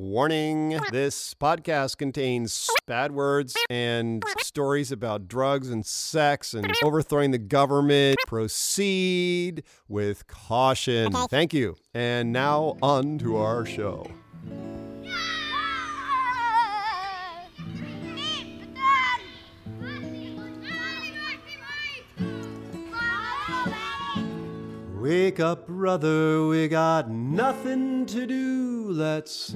Warning this podcast contains bad words and stories about drugs and sex and overthrowing the government. Proceed with caution. Thank you. And now, on to our show. Wake up, brother, we got nothing to do. Let's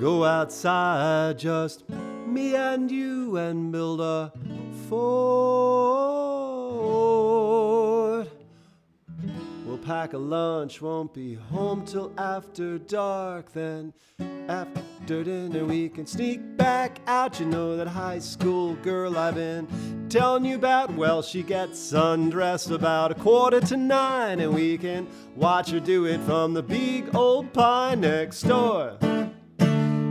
go outside, just me and you, and build a fort. We'll pack a lunch, won't be home till after dark. Then, after dinner, we can sneak back out. You know that high school girl I've been telling you about? Well, she gets undressed about a quarter to nine, and we can watch her do it from the big old pine next door.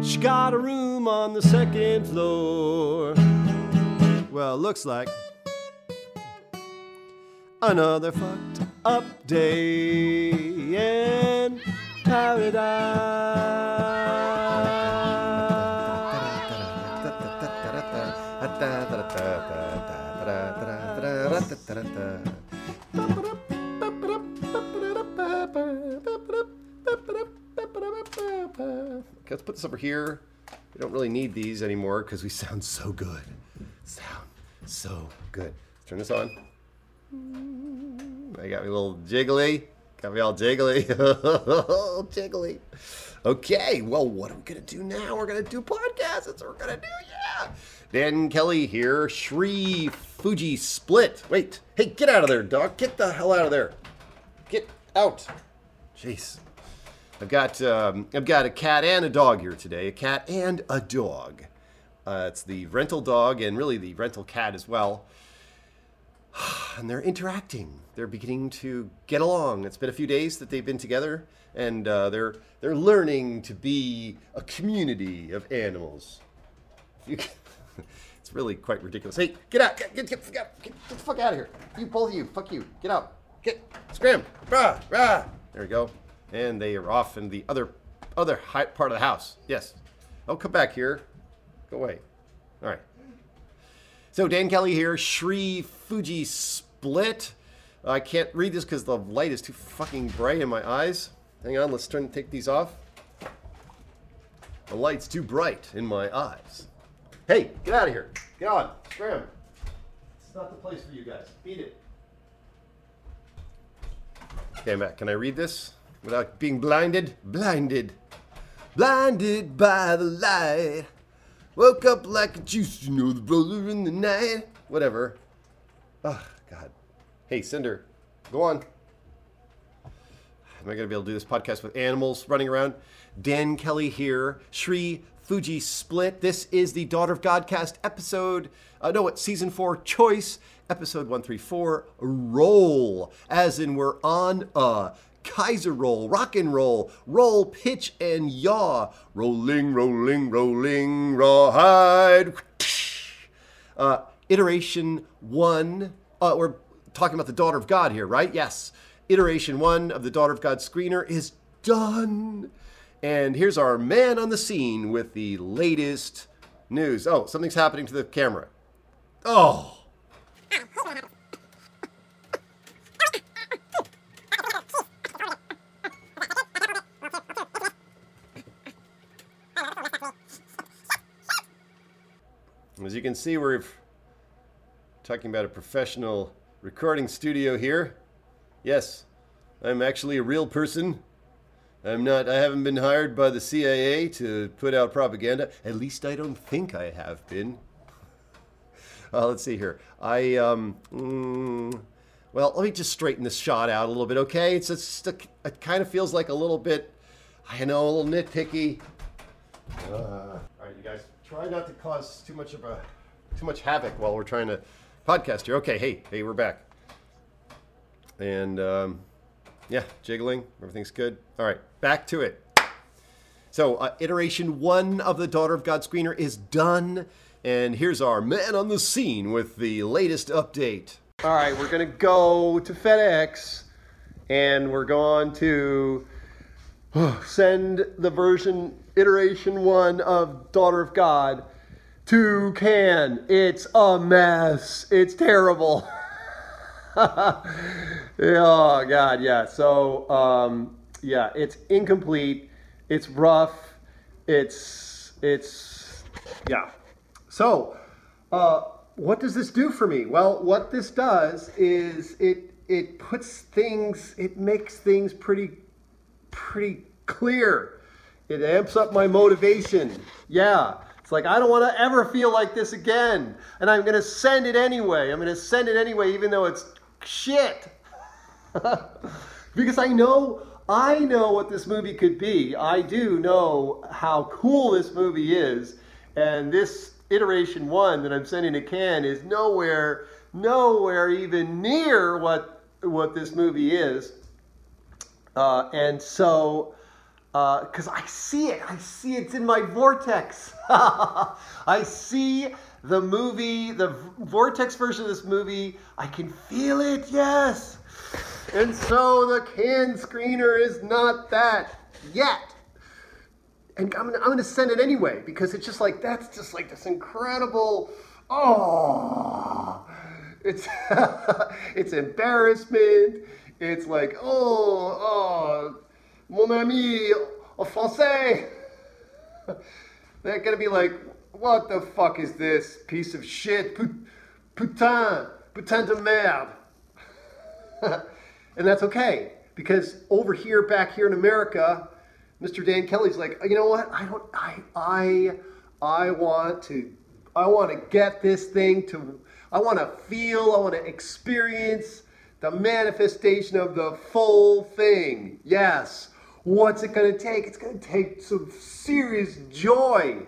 She got a room on the second floor. Well, looks like another fucked up day in paradise. Okay, let's put this over here. We don't really need these anymore because we sound so good. Sound so good. Let's turn this on. I got me a little jiggly. Got me all jiggly. jiggly. Okay, well, what are we going to do now? We're going to do podcasts. That's what we're going to do, yeah. Dan Kelly here. Shri Fuji Split. Wait. Hey, get out of there, dog. Get the hell out of there. Get out. Jeez. I've got um, I've got a cat and a dog here today. A cat and a dog. Uh, it's the rental dog and really the rental cat as well. And they're interacting. They're beginning to get along. It's been a few days that they've been together, and uh, they're they're learning to be a community of animals. It's really quite ridiculous. Hey, get out! Get get, get, get, get the fuck out of here! You both of you, fuck you! Get out! Get scram! Rah, rah. There we go and they are off in the other other part of the house. Yes. Oh, come back here. Go away. All right. So Dan Kelly here, Shri Fuji Split. I can't read this because the light is too fucking bright in my eyes. Hang on, let's turn and take these off. The light's too bright in my eyes. Hey, get out of here. Get on. Scram. It's not the place for you guys. Beat it. Okay, I'm. Can I read this? Without being blinded? Blinded. Blinded by the light. Woke up like a juice, you know, the brother in the night. Whatever. Oh, God. Hey, Cinder, go on. Am I going to be able to do this podcast with animals running around? Dan Kelly here. Shri Fuji Split. This is the Daughter of Godcast episode. Uh, no, what? Season 4 Choice, episode 134 Roll. As in, we're on a Kaiser roll, rock and roll, roll, pitch, and yaw. Rolling, rolling, rolling, rawhide. Uh, iteration one. Uh, we're talking about the Daughter of God here, right? Yes. Iteration one of the Daughter of God screener is done. And here's our man on the scene with the latest news. Oh, something's happening to the camera. Oh. As you can see, we're talking about a professional recording studio here. Yes, I'm actually a real person. I'm not, I haven't been hired by the CIA to put out propaganda. At least I don't think I have been. Uh, let's see here. I, um, mm, well, let me just straighten this shot out a little bit, okay? It's just, a, it kind of feels like a little bit, I know, a little nitpicky. Uh, all right, you guys try not to cause too much of a too much havoc while we're trying to podcast here. Okay, hey, hey, we're back. And um, yeah, jiggling, everything's good. All right, back to it. So, uh, iteration one of the Daughter of God screener is done. And here's our man on the scene with the latest update. All right, we're going to go to FedEx and we're going to send the version iteration one of Daughter of God to Cannes. It's a mess. It's terrible. oh God, yeah. So um, yeah, it's incomplete. It's rough. It's it's yeah. So uh, what does this do for me? Well, what this does is it it puts things, it makes things pretty pretty clear. It amps up my motivation. Yeah. It's like, I don't want to ever feel like this again. And I'm going to send it anyway. I'm going to send it anyway, even though it's shit. because I know, I know what this movie could be. I do know how cool this movie is. And this iteration one that I'm sending to Cannes is nowhere, nowhere even near what, what this movie is. Uh, and so, because uh, I see it, I see it's in my vortex. I see the movie, the vortex version of this movie. I Cannes feel it, yes. And so the can screener is not that yet. And I'm gonna, I'm gonna send it anyway because it's just like that's just like this incredible. Oh, it's it's embarrassment. It's like oh oh mon ami au français. They're gonna be like, what the fuck is this piece of shit? Putain, putain de merde. and that's okay because over here, back here in America, Mr. Dan Kelly's like, you know what? I don't. I I I want to. I want to get this thing to. I want to feel. I want to experience the manifestation of the full thing. Yes. What's it going to take? It's going to take some serious joy.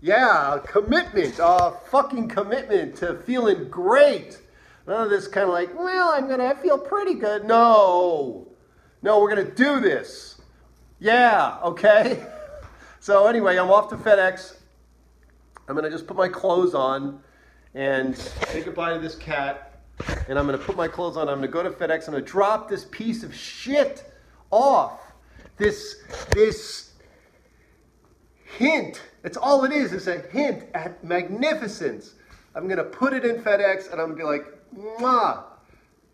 Yeah, commitment, uh, fucking commitment to feeling great. None of this kind of like, well, I'm going to feel pretty good. No. No, we're going to do this. Yeah, okay. So anyway, I'm off to FedEx. I'm going to just put my clothes on and say goodbye to this cat. And I'm going to put my clothes on. I'm going to go to FedEx. I'm going to drop this piece of shit off this, this hint. That's all it is, it's a hint at magnificence. I'm gonna put it in FedEx and I'm gonna be like, mwah,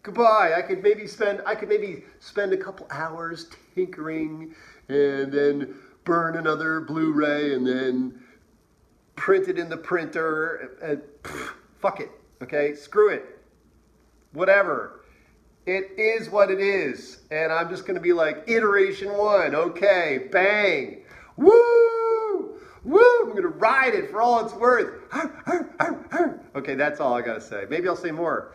goodbye. I could maybe spend, I could maybe spend a couple hours tinkering and then burn another Blu-ray and then print it in the printer and, and pff, fuck it, okay? Screw it. Whatever. It is what it is. And I'm just going to be like, iteration one, okay, bang, woo, woo, I'm going to ride it for all it's worth. Okay, that's all I got to say. Maybe I'll say more.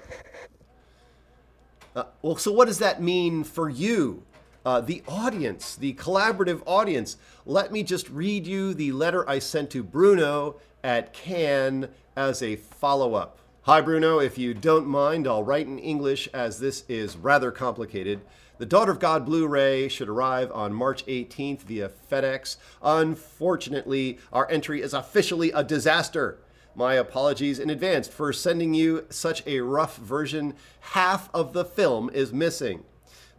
Uh, well, so what does that mean for you? Uh, the audience, the collaborative audience. Let me just read you the letter I sent to Bruno at Cannes as a follow up. Hi, Bruno. If you don't mind, I'll write in English as this is rather complicated. The Daughter of God Blu ray should arrive on March 18th via FedEx. Unfortunately, our entry is officially a disaster. My apologies in advance for sending you such a rough version. Half of the film is missing.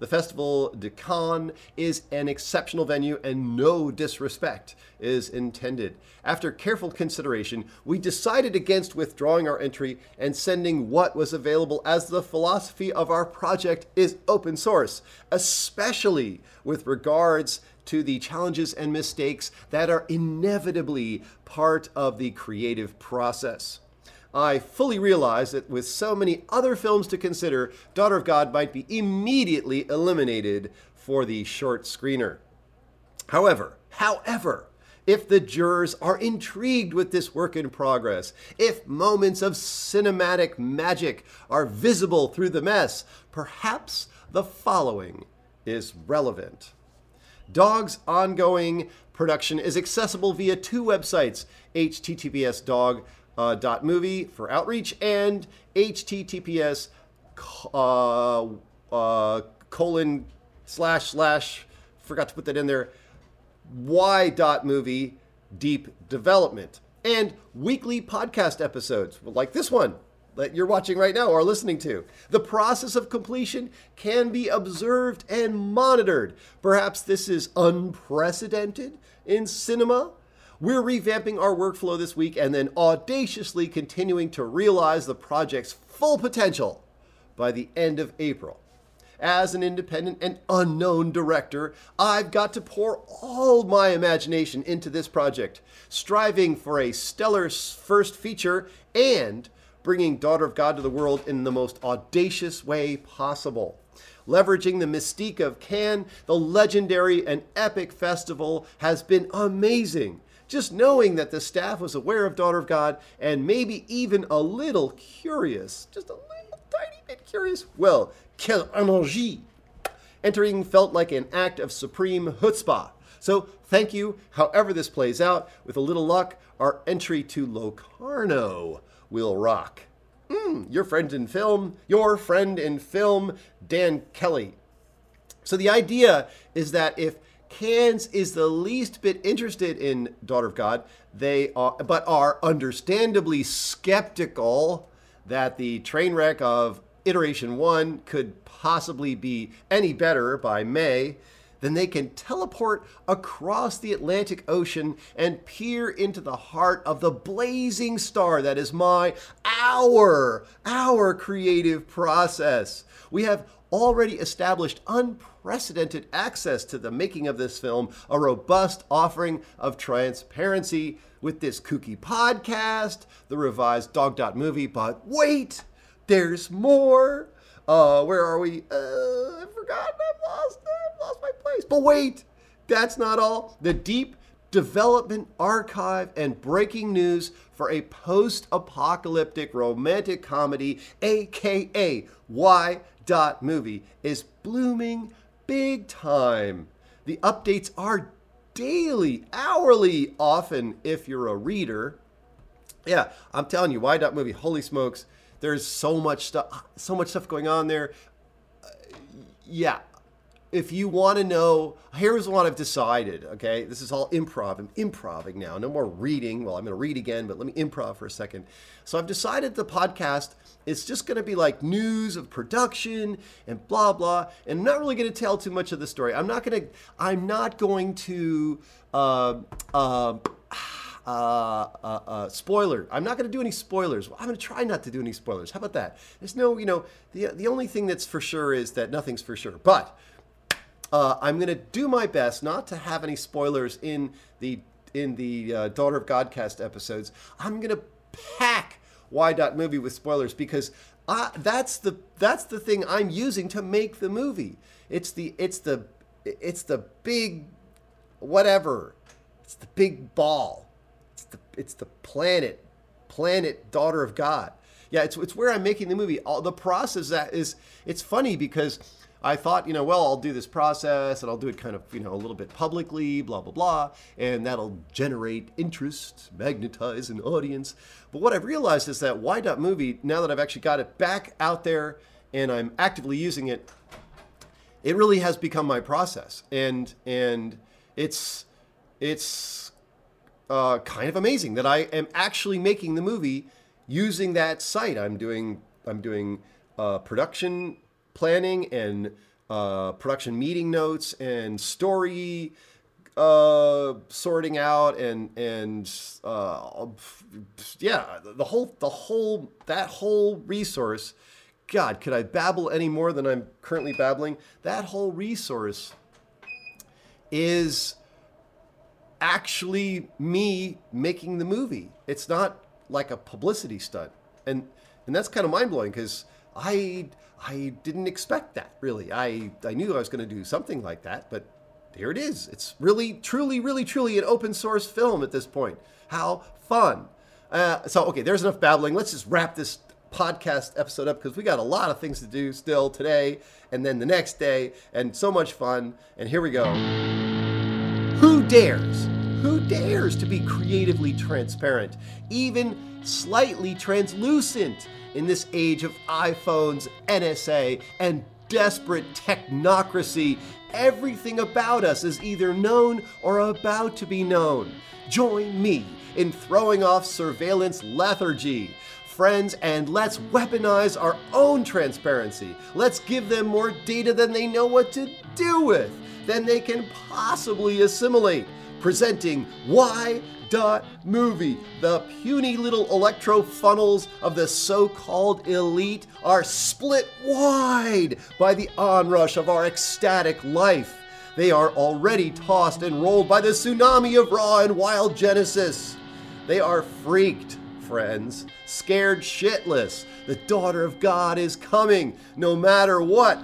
The Festival de Cannes is an exceptional venue and no disrespect is intended. After careful consideration, we decided against withdrawing our entry and sending what was available as the philosophy of our project is open source, especially with regards to the challenges and mistakes that are inevitably part of the creative process. I fully realize that with so many other films to consider, Daughter of God might be immediately eliminated for the short screener. However, however, if the jurors are intrigued with this work in progress, if moments of cinematic magic are visible through the mess, perhaps the following is relevant. Dog's ongoing production is accessible via two websites https dog uh, dot movie for outreach and https uh, uh, colon slash slash forgot to put that in there y dot movie deep development and weekly podcast episodes like this one that you're watching right now or listening to. The process of completion can be observed and monitored. Perhaps this is unprecedented in cinema. We're revamping our workflow this week and then audaciously continuing to realize the project's full potential by the end of April. As an independent and unknown director, I've got to pour all my imagination into this project, striving for a stellar first feature and bringing Daughter of God to the world in the most audacious way possible. Leveraging the mystique of Cannes, the legendary and epic festival has been amazing. Just knowing that the staff was aware of Daughter of God and maybe even a little curious, just a little tiny bit curious, well, quelle énergie! Entering felt like an act of supreme chutzpah. So thank you, however this plays out. With a little luck, our entry to Locarno will rock. Mm, your friend in film, your friend in film, Dan Kelly. So the idea is that if Cannes is the least bit interested in Daughter of God, they are, but are understandably skeptical that the train wreck of iteration one could possibly be any better by May then they can teleport across the Atlantic Ocean and peer into the heart of the blazing star that is my, our, our creative process. We have already established unprecedented access to the making of this film, a robust offering of transparency with this kooky podcast, the revised Dog Dot movie. But wait, there's more. Uh, where are we? Uh, I've forgotten. I've lost. I've lost my place. But wait, that's not all. The deep development archive and breaking news for a post-apocalyptic romantic comedy, aka Y. Dot movie, is blooming big time. The updates are daily, hourly, often if you're a reader. Yeah, I'm telling you, Y. Dot movie. Holy smokes! There's so much stuff, so much stuff going on there. Uh, yeah, if you want to know, here's what I've decided. Okay, this is all improv. I'm improving now. No more reading. Well, I'm going to read again, but let me improv for a second. So I've decided the podcast is just going to be like news of production and blah blah, and I'm not really going to tell too much of the story. I'm not going to. I'm not going to. Uh, uh, uh, uh, uh, spoiler. I'm not going to do any spoilers. I'm going to try not to do any spoilers. How about that? There's no, you know, the the only thing that's for sure is that nothing's for sure. But uh, I'm going to do my best not to have any spoilers in the in the uh, Daughter of Godcast episodes. I'm going to pack Y. Dot movie with spoilers because I, that's the that's the thing I'm using to make the movie. It's the it's the it's the big whatever. It's the big ball it's the it's the planet, planet daughter of God. Yeah, it's it's where I'm making the movie. All the process that is it's funny because I thought, you know, well, I'll do this process and I'll do it kind of, you know, a little bit publicly, blah, blah, blah, and that'll generate interest, magnetize an audience. But what I've realized is that Y. Dot Movie, now that I've actually got it back out there and I'm actively using it, it really has become my process. And and it's it's uh, kind of amazing that I am actually making the movie using that site. I'm doing I'm doing uh, production planning and uh, production meeting notes and story uh, sorting out and and uh, yeah, the whole the whole that whole resource. God, could I babble any more than I'm currently babbling? That whole resource is actually me making the movie. It's not like a publicity stunt. And and that's kind of mind blowing because I I didn't expect that really. I I knew I was going to do something like that, but here it is. It's really truly really truly an open source film at this point. How fun! Uh, so okay, there's enough babbling. Let's just wrap this podcast episode up because we got a lot of things to do still today and then the next day and so much fun. And here we go. Who dares? Who dares to be creatively transparent, even slightly translucent in this age of iPhones, NSA, and desperate technocracy? Everything about us is either known or about to be known. Join me in throwing off surveillance lethargy friends, and let's weaponize our own transparency. Let's give them more data than they know what to do with, than they can possibly assimilate presenting Why Dot Movie. The puny little electro funnels of the so called elite are split wide by the onrush of our ecstatic life. They are already tossed and rolled by the tsunami of raw and wild Genesis. They are freaked, friends, scared shitless. The daughter of God is coming, no matter what.